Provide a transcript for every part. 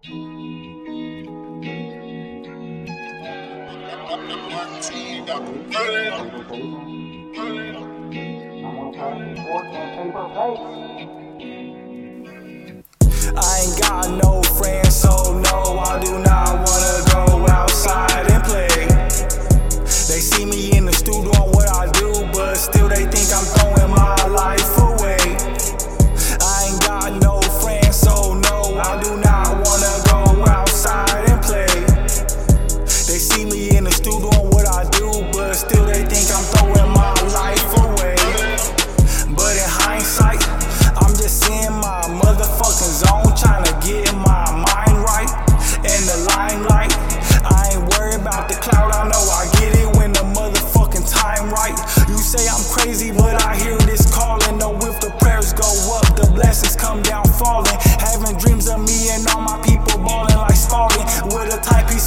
I ain't got no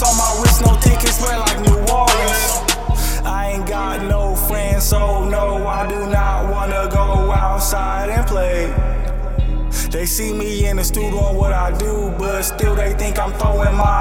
Swiss on my wrist, no tickets, wear like New Orleans. I ain't got no friends, so no, I do not wanna go outside and play. They see me in the studio on what I do, but still they think I'm throwing my